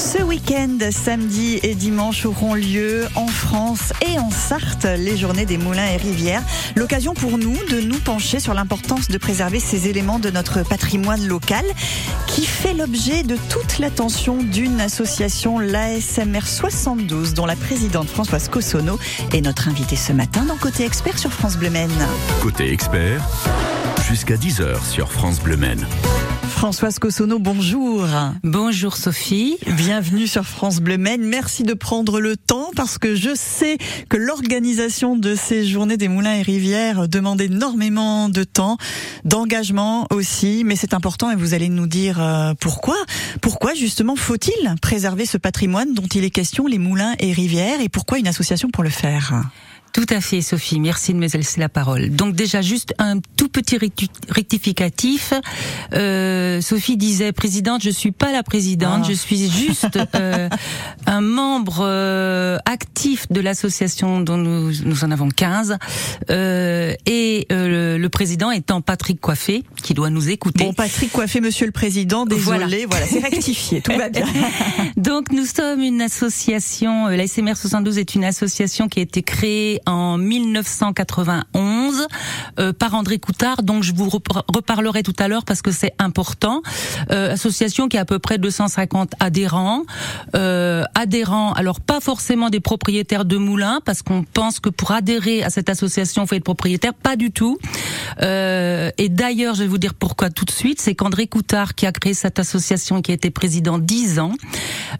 Ce week-end, samedi et dimanche auront lieu en France et en Sarthe les journées des moulins et rivières. L'occasion pour nous de nous pencher sur l'importance de préserver ces éléments de notre patrimoine local qui fait l'objet de toute l'attention d'une association, l'ASMR 72, dont la présidente Françoise Cossonneau est notre invitée ce matin dans Côté Expert sur France Bleu Maine. Côté expert, jusqu'à 10h sur France Bleu Maine. Françoise Cossonneau, bonjour. Bonjour Sophie. Bienvenue sur France Bleu Maine. Merci de prendre le temps parce que je sais que l'organisation de ces journées des moulins et rivières demande énormément de temps, d'engagement aussi, mais c'est important et vous allez nous dire euh, pourquoi. Pourquoi justement faut-il préserver ce patrimoine dont il est question, les moulins et rivières, et pourquoi une association pour le faire? Tout à fait, Sophie. Merci de me laisser la parole. Donc déjà, juste un tout petit recti- rectificatif. Euh, Sophie disait présidente. Je suis pas la présidente. Ah. Je suis juste euh, un membre euh, actif de l'association dont nous, nous en avons 15. Euh, et euh, le, le président étant Patrick Coiffé, qui doit nous écouter. Bon, Patrick Coiffé, Monsieur le Président, désolé, voilà, c'est rectifié, tout va bien. Donc nous sommes une association, euh, la SMR 72 est une association qui a été créée en 1991 euh, par André Coutard, donc je vous repar- reparlerai tout à l'heure parce que c'est important. Euh, association qui a à peu près 250 adhérents. Euh, adhérents, alors pas forcément des propriétaires de moulins parce qu'on pense que pour adhérer à cette association, il faut être propriétaire, pas du tout. Euh, et d'ailleurs, je vais vous dire pourquoi tout de suite, c'est qu'André Coutard, qui a créé cette association, qui a été président 10 ans,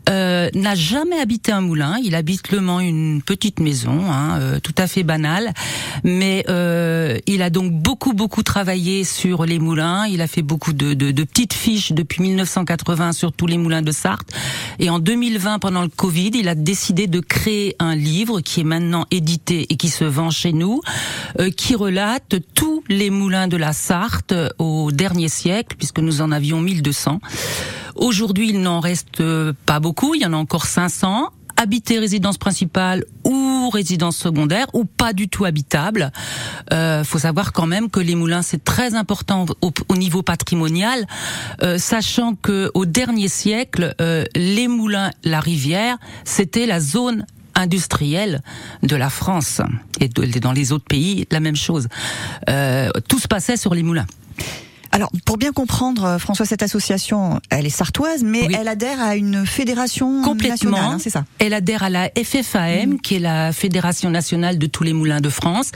euh, n'a jamais habité un moulin. Il habite Le Mans, une petite maison, hein, euh, tout à fait banale, mais euh, il a donc beaucoup beaucoup travaillé sur les moulins. Il a fait beaucoup de, de, de petites fiches depuis 1980 sur tous les moulins de Sarthe. Et en 2020, pendant le Covid, il a décidé de créer un livre qui est maintenant édité et qui se vend chez nous, euh, qui relate tous les moulins de la Sarthe au dernier siècle, puisque nous en avions 1200. Aujourd'hui, il n'en reste euh, pas beaucoup, il y en a encore 500 habités résidence principale ou résidence secondaire ou pas du tout habitable. Euh, faut savoir quand même que les moulins c'est très important au, au niveau patrimonial, euh, sachant que au dernier siècle, euh, les moulins, la rivière, c'était la zone industrielle de la France et de- dans les autres pays la même chose. Euh, tout se passait sur les moulins. Alors, pour bien comprendre, euh, François, cette association, elle est sartoise, mais Oui. elle adhère à une fédération Complètement. nationale, hein, c'est ça Elle adhère à la FFAM, qui est la Fédération nationale de tous les moulins de France.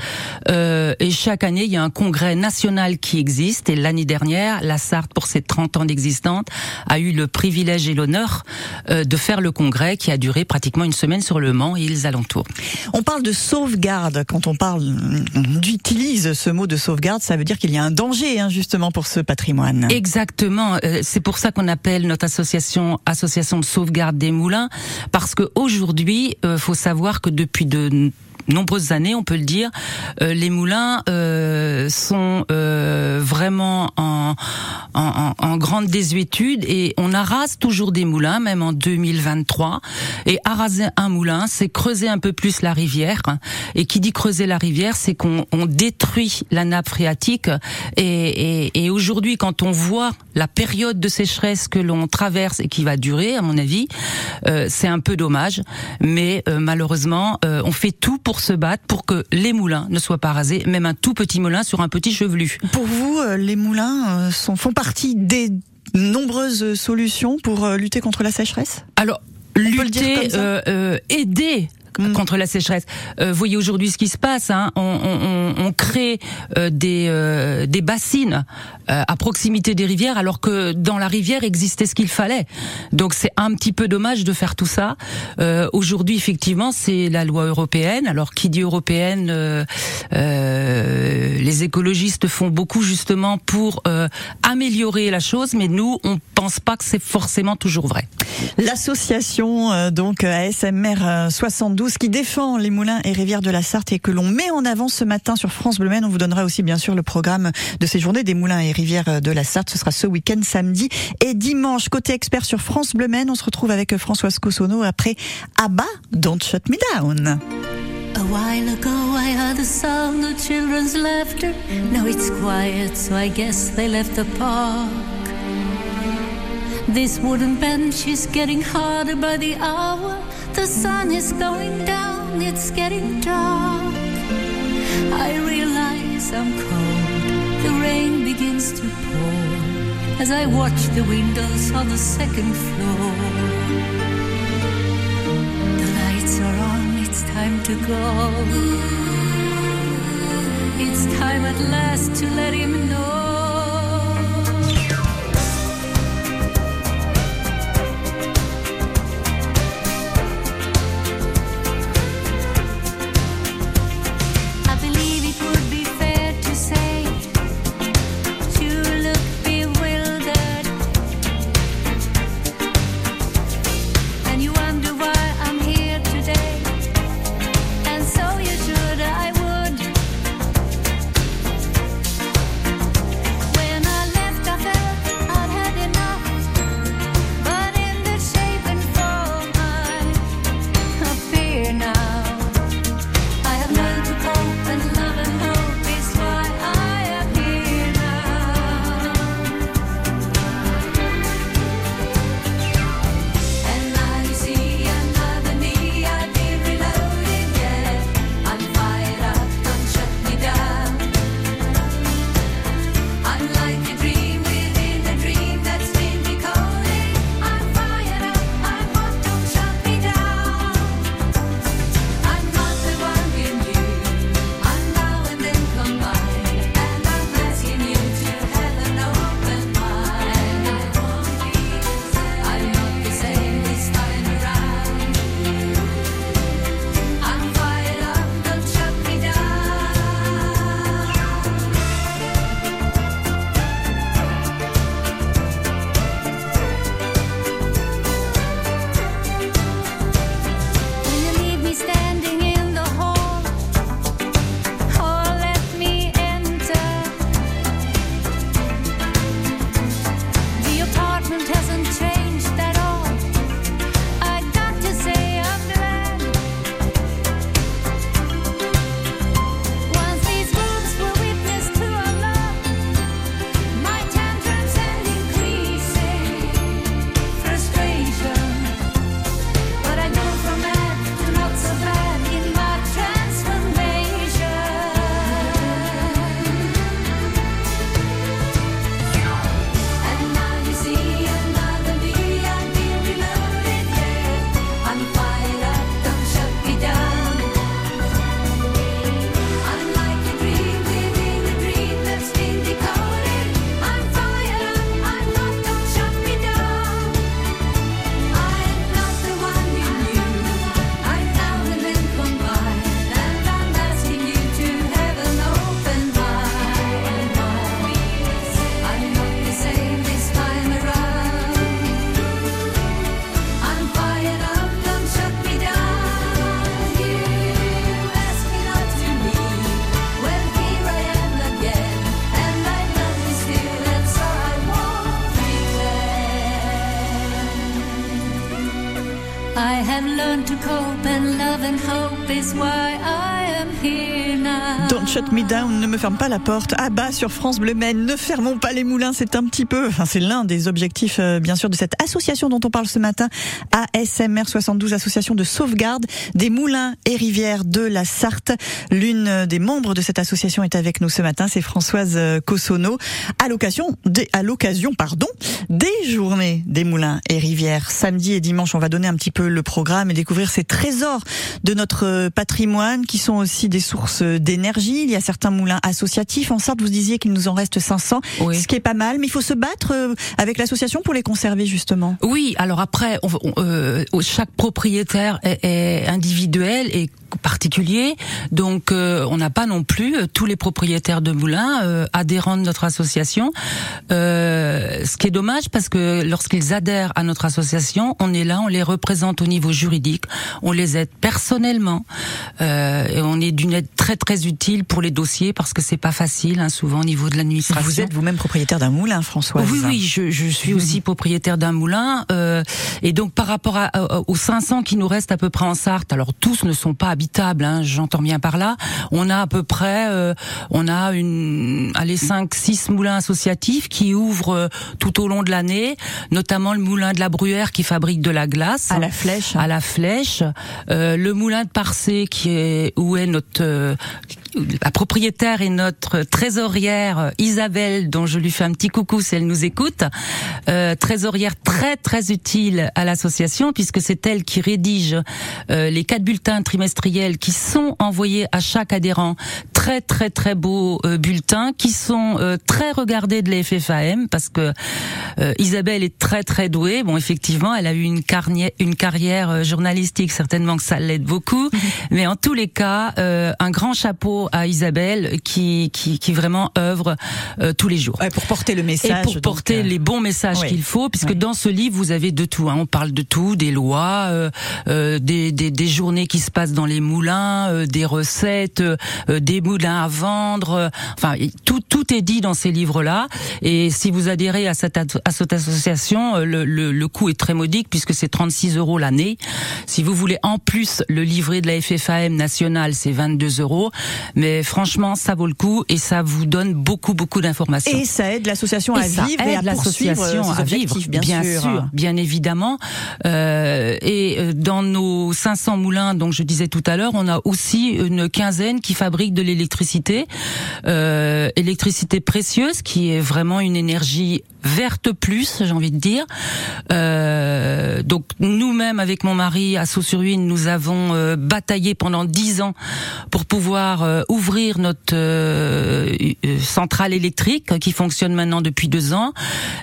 Euh, et chaque année, il y a un congrès national qui existe. Et l'année dernière, la Sarthe, pour ses 30 ans d'existence, a eu le privilège et l'honneur euh, de faire le congrès qui a duré pratiquement une semaine sur le Mans et les alentours. On parle de sauvegarde. Quand on parle, on utilise ce mot de sauvegarde, ça veut dire qu'il y a un danger, hein, justement, pour ce patrimoine. Exactement. Euh, c'est pour ça qu'on appelle notre association Association de sauvegarde des moulins, parce que aujourd'hui, euh, faut savoir que depuis de nombreuses années, on peut le dire, euh, les moulins euh, sont euh, vraiment en, en, en- grande désuétude et on arrase toujours des moulins, même en 2023. Et araser un moulin, c'est creuser un peu plus la rivière. Et qui dit creuser la rivière, c'est qu'on on détruit la nappe phréatique. Et, et, et aujourd'hui, quand on voit la période de sécheresse que l'on traverse et qui va durer, à mon avis, euh, c'est un peu dommage. Mais euh, malheureusement, euh, on fait tout pour se battre pour que les moulins ne soient pas rasés, même un tout petit moulin sur un petit chevelu. Pour vous, euh, les moulins euh, sont, font partie des nombreuses solutions pour euh, lutter contre la sécheresse? Alors, lutter, euh, euh, aider Mm. contre la sécheresse. Euh, voyez aujourd'hui ce qui se passe. Hein. On, on- on- crée euh, des, euh, des bassines euh, à proximité des rivières, alors que dans la rivière existait ce qu'il fallait. Donc c'est un petit peu dommage de faire tout ça. Euh, aujourd'hui, effectivement, c'est la loi européenne. Alors qui dit européenne, euh, écologistes font beaucoup justement pour euh, améliorer la chose, mais nous, on pense pas que c'est forcément toujours vrai. L'association euh, donc euh, ASMR euh, 72 qui défend les moulins et rivières de la Sarthe et que l'on met en avant ce matin sur France Bleu Maine. On vous donnera aussi bien sûr le programme de ces journées des moulins et rivières euh, de la Sarthe. Ce sera ce week-end samedi et dimanche. Côté expert sur France Bleu Maine, on se retrouve avec euh, Françoise Cossonneau après Abba, Don't Shut Me Down. A while ago I heard the sound of children's laughter. Now it's quiet, so I guess they left the park. This wooden bench is getting harder by the hour. The sun is going down, it's getting dark. I realize I'm cold. The rain begins to pour as I watch the windows on the second floor. The lights are on, time to go. It's time at last to let him know. Shut me down, ne me ferme pas la porte. Ah bah sur France Bleu Maine, ne fermons pas les moulins, c'est un petit peu, enfin c'est l'un des objectifs euh, bien sûr de cette association dont on parle ce matin, ASMR 72, association de sauvegarde des moulins et rivières de la Sarthe. L'une des membres de cette association est avec nous ce matin, c'est Françoise euh, Cossonneau, à l'occasion des, à l'occasion pardon, des journées des moulins et rivières. Samedi et dimanche, on va donner un petit peu le programme et découvrir ces trésors de notre euh, patrimoine qui sont aussi des sources d'énergie. Il y a certains moulins associatifs. En Sarthe, vous disiez qu'il nous en reste 500, Oui. ce qui est pas mal, mais il faut se battre euh, avec l'association pour les conserver justement. Oui, alors après, on, on- euh, chaque propriétaire est, est individuel et particulier, donc euh, on n'a pas non plus euh, tous les propriétaires de moulins euh, adhérents de notre association. Euh, ce qui est dommage parce que lorsqu'ils adhèrent à notre association, on est là, on les représente au niveau juridique, on les aide personnellement euh, et on est d'une aide très très utile pour les dossiers parce que c'est pas facile hein, souvent au niveau de l'administration. Vous êtes vous-même propriétaire d'un moulin, Françoise. Oui, oui, je, je suis aussi propriétaire d'un moulin. euh, et donc, par rapport à, aux 500 qui nous restent à peu près en Sarthe, alors tous ne sont pas habitants habitable. Hein, J'entends bien par là. On a à peu près, euh, on a une, allez, cinq, six moulins associatifs qui ouvrent euh, tout au long de l'année, notamment le moulin de la Bruyère qui fabrique de la glace À la flèche. à la flèche, euh, le moulin de Parcé qui est où est notre euh, la propriétaire et notre trésorière euh, Isabelle, dont je lui fais un petit coucou si elle nous écoute, euh, trésorière très très utile à l'association puisque c'est elle qui rédige euh, les quatre bulletins trimestriels qui sont envoyés à chaque adhérent. Très très très beaux euh, bulletins qui sont euh, très regardés de la FFAM parce que euh, Isabelle est très très douée. Bon, effectivement, elle a eu une, carnière, une carrière journalistique, certainement que ça l'aide beaucoup. Mais en tous les cas, un grand chapeau à Isabelle qui qui, qui vraiment œuvre tous les jours. Ouais, pour porter le Et message. pour donc, porter euh, les bons messages oui. qu'il faut, puisque Oui. dans ce livre vous avez de tout. Hein. On parle de tout, des lois, euh, euh, des, des, des journées qui se passent dans les moulins, euh, des recettes, des moulins à vendre. euh, enfin, tout tout est dit dans ces livres-là. Et si vous adhérez à cette, à cette association, euh, le, le, le coût est très modique puisque c'est 36 euros l'année. Si vous voulez en plus le livret de la FFAM nationale, c'est 22 euros. Mais franchement, ça vaut le coup et ça vous donne beaucoup beaucoup d'informations. Et ça aide l'association à vivre et à poursuivre ses à vivre, objectifs, bien, sûr. bien évidemment. Euh, et euh, dans nos 500 moulins, donc je disais tout à l'heure, on a aussi une quinzaine qui fabriquent de l'électricité, euh, électricité précieuse, qui est vraiment une énergie verte plus, j'ai envie de dire. Euh, donc nous-mêmes, avec mon mari à Sault-sur-Huine, nous avons euh, bataillé pendant dix ans pour pouvoir euh, ouvrir notre euh, euh, centrale électrique qui fonctionne maintenant depuis deux ans.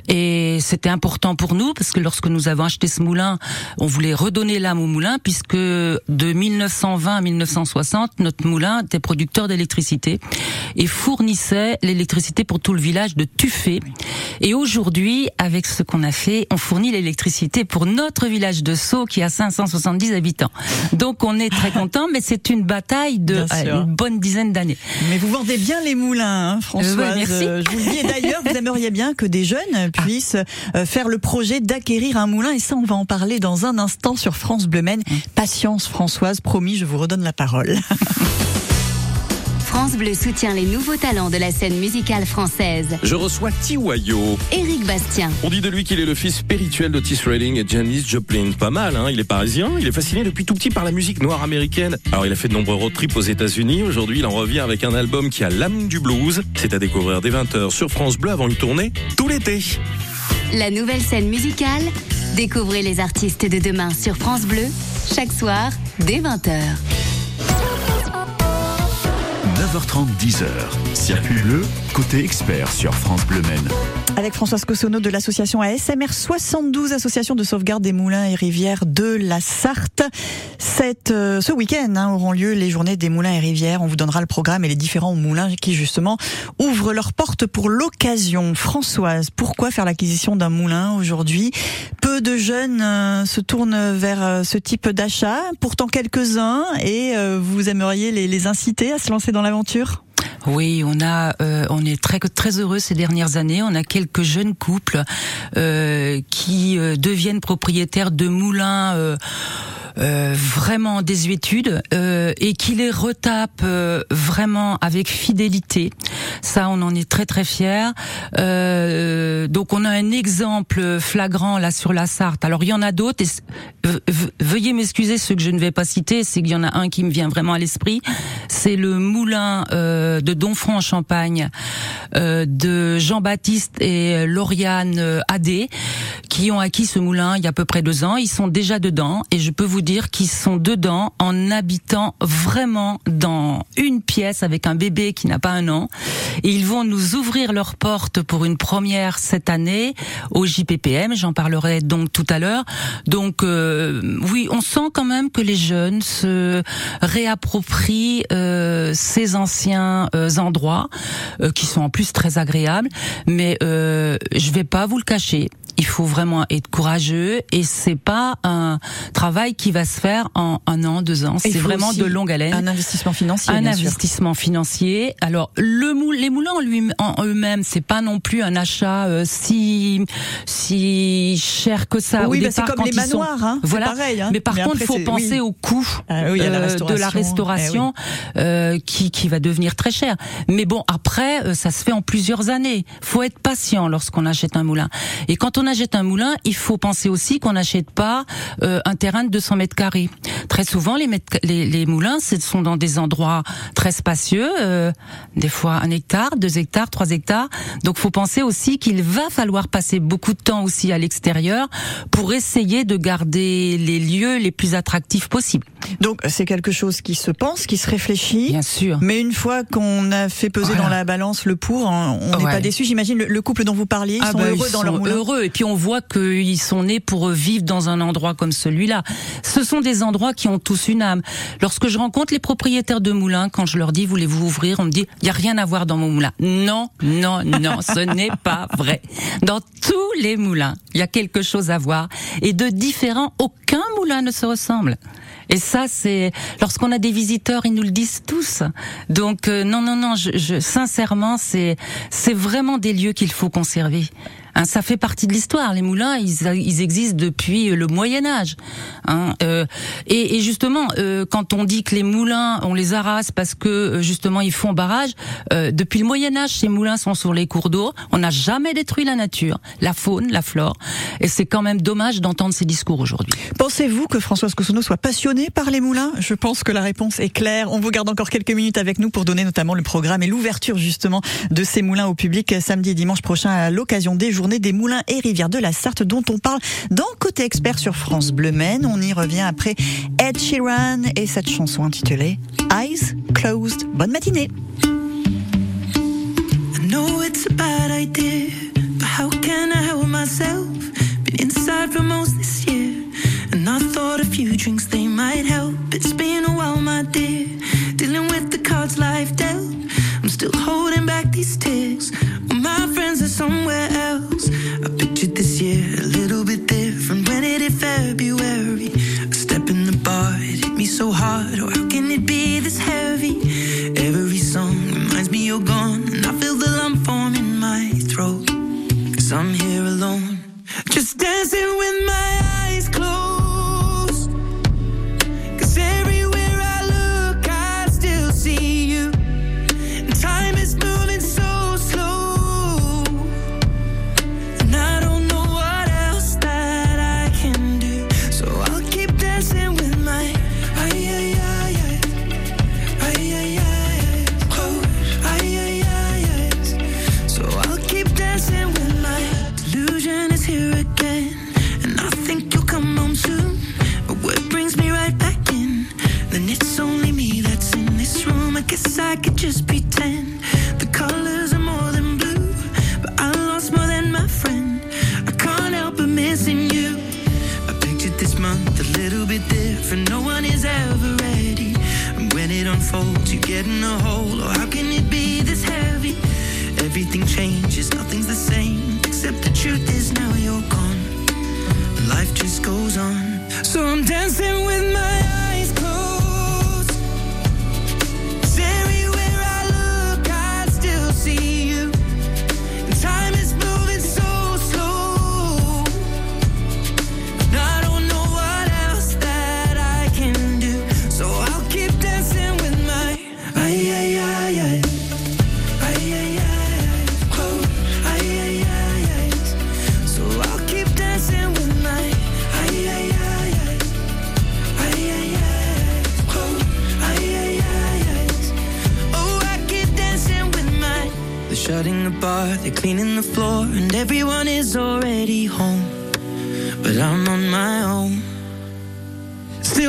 Et c'était important pour nous parce que lorsque nous avons acheté ce moulin, on voulait redonner l'âme au moulin puisque de 1920 à 1960, notre moulin était producteur d'électricité et fournissait l'électricité pour tout le village de Tuffet. Et aujourd'hui, avec ce qu'on a fait, on fournit l'électricité pour notre village de Sceaux qui a 570 habitants. Donc on est très content, mais c'est une bataille de euh, une bonne dizaine d'années. Mais vous vendez bien les moulins, hein, Françoise. Euh, ouais, merci. Euh, je vous le dis. Et d'ailleurs, vous aimeriez bien que des jeunes puissent faire le projet d'acquérir un moulin. Et ça, on va en parler dans un instant sur France Bleu Maine. Patience, Françoise. Promis, je vous redonne la parole. France Bleu soutient les nouveaux talents de la scène musicale française. Je reçois Tiwayo. Éric Bastien, On dit de lui qu'il est le fils spirituel d'Otis Redding et Janis Joplin. Pas mal, hein Il est parisien, il est fasciné depuis tout petit par la musique noire américaine. Alors il a fait de nombreux road trips aux États-Unis. Aujourd'hui, il en revient avec un album qui a l'âme du blues. C'est à découvrir dès 20h sur France Bleu avant une tournée tout l'été. la nouvelle scène musicale. Découvrez les artistes de demain sur France Bleu, chaque soir, dès 20h. 9h30, 10h. Circuit bleu, côté expert sur France Bleu Maine. Avec Françoise Cossonneau de l'association ASMR 72, association de sauvegarde des moulins et rivières de la Sarthe. Cette, euh, ce week-end hein, auront lieu les journées des moulins et rivières. On vous donnera le programme et les différents moulins qui justement ouvrent leurs portes pour l'occasion. Françoise, pourquoi faire l'acquisition d'un moulin aujourd'hui? Peu de jeunes euh, se tournent vers euh, ce type d'achat, pourtant quelques-uns, et euh, vous aimeriez les, les inciter à se lancer dans l'aventure? aventure oui, on a, euh, on est très très heureux ces dernières années. On a quelques jeunes couples euh, qui euh, deviennent propriétaires de moulins. euh, euh, vraiment en désuétude euh, et qui les retape euh, vraiment avec fidélité. Ça, on en est très très fiers. Euh, donc, on a un exemple flagrant là sur la Sarthe. Alors, il y en a d'autres. Veuillez m'excuser ceux que je ne vais pas citer. C'est qu'il y en a un qui me vient vraiment à l'esprit. C'est le moulin euh, de Donfront en Champagne euh, de Jean-Baptiste et Lauriane euh, Adé qui ont acquis ce moulin il y a à peu près deux ans. Ils sont déjà dedans et je peux vous dire qu'ils sont dedans en habitant vraiment dans une pièce avec un bébé qui n'a pas un an. Et ils vont nous ouvrir leurs portes pour une première cette année au JPPM. J'en parlerai donc tout à l'heure. Donc euh, oui, on sent quand même que les jeunes se réapproprient euh, ces anciens euh, endroits euh, qui sont en plus très agréables. Mais euh, je vais pas vous le cacher. Il faut vraiment être courageux et c'est pas un travail qui va se faire en un an, deux ans. C'est vraiment de longue haleine Un investissement financier. un bien sûr. investissement financier. Alors le moule, les moulins en, lui, en eux-mêmes, c'est pas non plus un achat euh, si si cher que ça. Oui, bah, c'est comme les quand ils sont- manoirs, hein. Voilà. pareil, hein. Mais par Mais contre, il faut penser oui. au coût Ah oui, euh, de la restauration. restauration euh, qui qui va devenir très cher. Mais bon, après, euh, ça se fait en plusieurs années. Faut être patient lorsqu'on achète un moulin. Et quand on achète un moulin, il faut penser aussi qu'on n'achète pas euh, un terrain de 200 mètres carrés. Très souvent, les, mètres- les, les moulins, ce sont dans des endroits très spacieux, euh, des fois un hectare, deux hectares, trois hectares. Donc, faut penser aussi qu'il va falloir passer beaucoup de temps aussi à l'extérieur pour essayer de garder les lieux les plus attractifs possibles. Donc c'est quelque chose qui se pense, qui se réfléchit. Bien sûr. Mais une fois qu'on a fait peser Voilà. dans la balance le pour, hein, on n'est Ouais. pas déçu. J'imagine le, le couple dont vous parliez, ils Ah sont bah, heureux ils dans leur sont moulin. heureux et puis on voit qu'ils sont nés pour vivre dans un endroit comme celui-là. Ce sont des endroits qui ont tous une âme. Lorsque je rencontre les propriétaires de moulins, quand je leur dis voulez-vous ouvrir, on me dit il y a rien à voir dans mon moulin. Non, non, non, ce n'est pas vrai. Dans tous les moulins, il y a quelque chose à voir et de différent, aucun moulin ne se ressemble. Et ça, c'est lorsqu'on a des visiteurs, ils nous le disent tous. Donc euh, non, non, non. Je, je, sincèrement, c'est c'est vraiment des lieux qu'il faut conserver. Hein, ça fait partie de l'histoire. Les moulins, ils, ils existent depuis le Moyen Âge. Hein, euh, et, et justement, euh, quand on dit que les moulins, on les arrase parce que euh, justement ils font barrage, euh, depuis le Moyen Âge, ces moulins sont sur les cours d'eau. On n'a jamais détruit la nature, la faune, la flore. Et c'est quand même dommage d'entendre ces discours aujourd'hui. Pensez-vous que Françoise Cossonneau soit passionnée par les moulins? Je pense que la réponse est claire. On vous garde encore quelques minutes avec nous pour donner notamment le programme et l'ouverture justement de ces moulins au public samedi et dimanche prochain à l'occasion des des moulins et rivières de la Sarthe dont on parle dans Côté Expert sur France Bleu Maine. On y revient après Ed Sheeran et cette chanson intitulée Eyes Closed. Bonne matinée.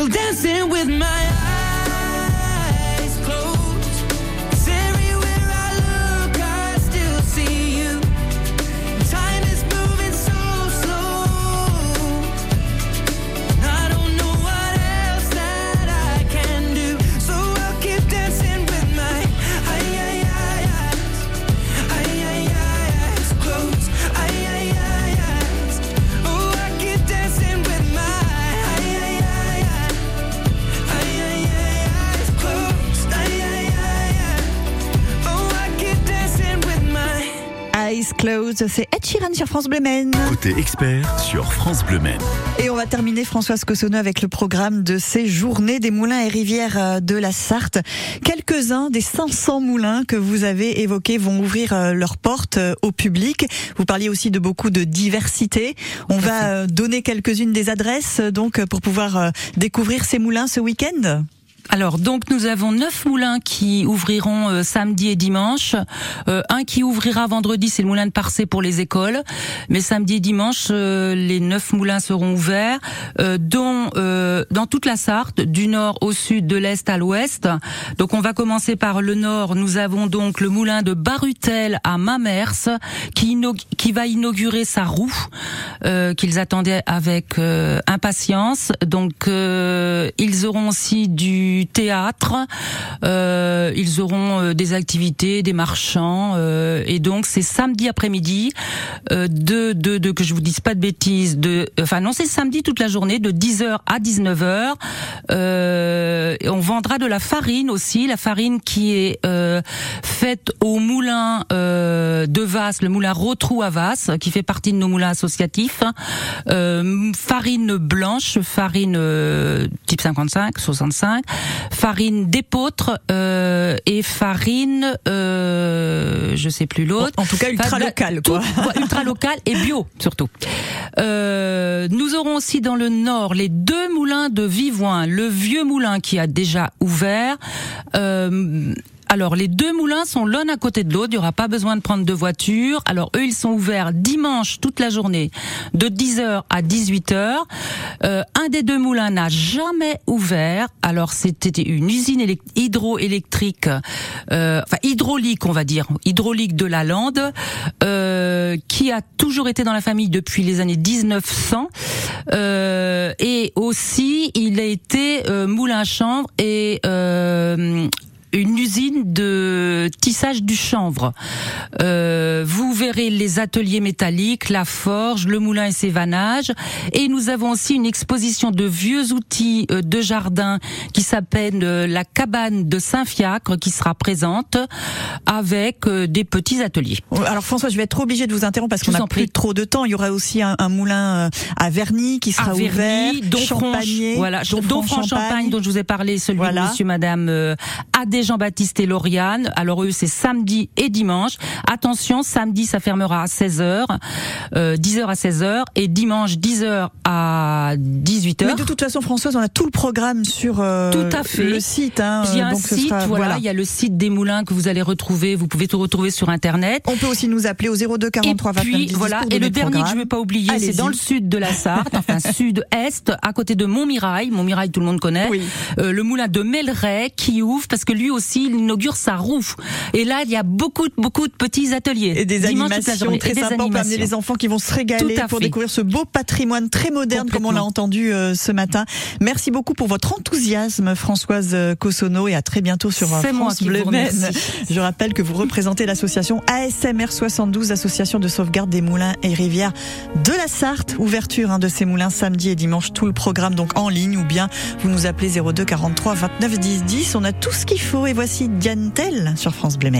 Still dancing with my eyes Eyes Closed, c'est Ed Sheeran sur France Bleu Maine. Côté expert sur France Bleu Maine. Et on va terminer Françoise Cossonneau avec le programme de ces journées des moulins et rivières euh, de la Sarthe. Quelques-uns des 500 moulins que vous avez évoqués vont ouvrir euh, leurs portes euh, au public. Vous parliez aussi de beaucoup de diversité. On va donner quelques-unes des adresses donc pour pouvoir découvrir ces moulins ce week-end. Alors donc nous avons neuf moulins qui ouvriront euh, samedi et dimanche. Euh, un qui ouvrira vendredi, c'est le moulin de Parcé pour les écoles. Mais samedi et dimanche, euh, les neuf moulins seront ouverts, euh, dont euh, dans toute la Sarthe, du nord au sud, de l'est à l'ouest. Donc on va commencer par le nord. Nous avons donc le moulin de Barutel à Mamers qui, qui va inaugurer sa roue euh, qu'ils attendaient avec impatience. Donc ils auront aussi du théâtre, euh, ils auront euh, des activités, des marchands, euh, et donc c'est samedi après-midi de, de, de que je vous dise pas de bêtises, de enfin non c'est samedi toute la journée de 10h à 19h. Euh, et on vendra de la farine aussi, la farine qui est faite au moulin de Vasse, le moulin Rotrou à Vasse, qui fait partie de nos moulins associatifs. Farine blanche, farine type 55, 65, farine d'épeautre euh, et farine, euh, je sais plus l'autre. En tout cas, ultra Enfin, de- local, tout- quoi. ouais, ultra local et bio surtout. Euh, nous aurons aussi dans le nord les deux moulins de Vivoin, le vieux moulin qui a déjà ouvert. Alors les deux moulins sont l'un à côté de l'autre, il n'y aura pas besoin de prendre deux voitures. Alors eux ils sont ouverts dimanche toute la journée de 10h à 18h. Euh, un des deux moulins n'a jamais ouvert. Alors c'était une usine élec- hydroélectrique, euh, enfin hydraulique on va dire, hydraulique de la Lande, euh, qui a toujours été dans la famille depuis les années 1900. Euh, et aussi il a été moulin à chanvre et une usine de tissage du chanvre. Euh, vous verrez les ateliers métalliques, la forge, le moulin et ses vannages. Et nous avons aussi une exposition de vieux outils euh, de jardin qui s'appelle euh, la cabane de Saint-Fiacre qui sera présente avec euh, des petits ateliers. Alors François, je vais être obligée de vous interrompre parce qu'on n'a plus trop de temps. Il y aura aussi un, un moulin à Verny qui sera à ouvert, Donfranche, voilà, Donfranche-Champagne dont je vous ai parlé, celui Voilà. de Monsieur, Madame euh, Jean-Baptiste et Lauriane. Alors eux, c'est samedi et dimanche. Attention, samedi ça fermera à 16h, euh, 10h à 16h, et dimanche 10h à 18h. Mais de toute façon, Françoise, on a tout le programme sur euh, Tout à fait. le site. Hein, Il y a un donc ce site, sera- voilà, il y a le site des moulins que vous allez retrouver. Vous pouvez tout retrouver sur internet. On peut aussi nous appeler au 02 43 et 29 puis 10 voilà, et le dernier que je ne vais pas oublier, c'est dans le sud de la Sarthe, enfin sud-est, à côté de Montmirail. Montmirail, tout le monde connaît. Oui. Euh, le moulin de Melray qui ouvre parce que lui aussi il inaugure sa roue. Et là, il y a beaucoup, de- beaucoup de petits ateliers. Et des Dimanche animations très sympas. Peut amener les enfants qui vont se régaler pour fait. découvrir ce beau patrimoine très moderne, comme on l'a entendu euh, ce matin. Merci beaucoup pour votre enthousiasme, Françoise euh, Cossonneau, et à très bientôt sur euh, France Bleu. Je rappelle que vous représentez l'association ASMR 72, association de sauvegarde des moulins et rivières de la Sarthe. Ouverture hein, de ces moulins samedi et dimanche, tout le programme donc en ligne, ou bien vous nous appelez 02 43 29 10 10. On a tout ce qu'il faut. Et voici Diane Tell sur France Bleu.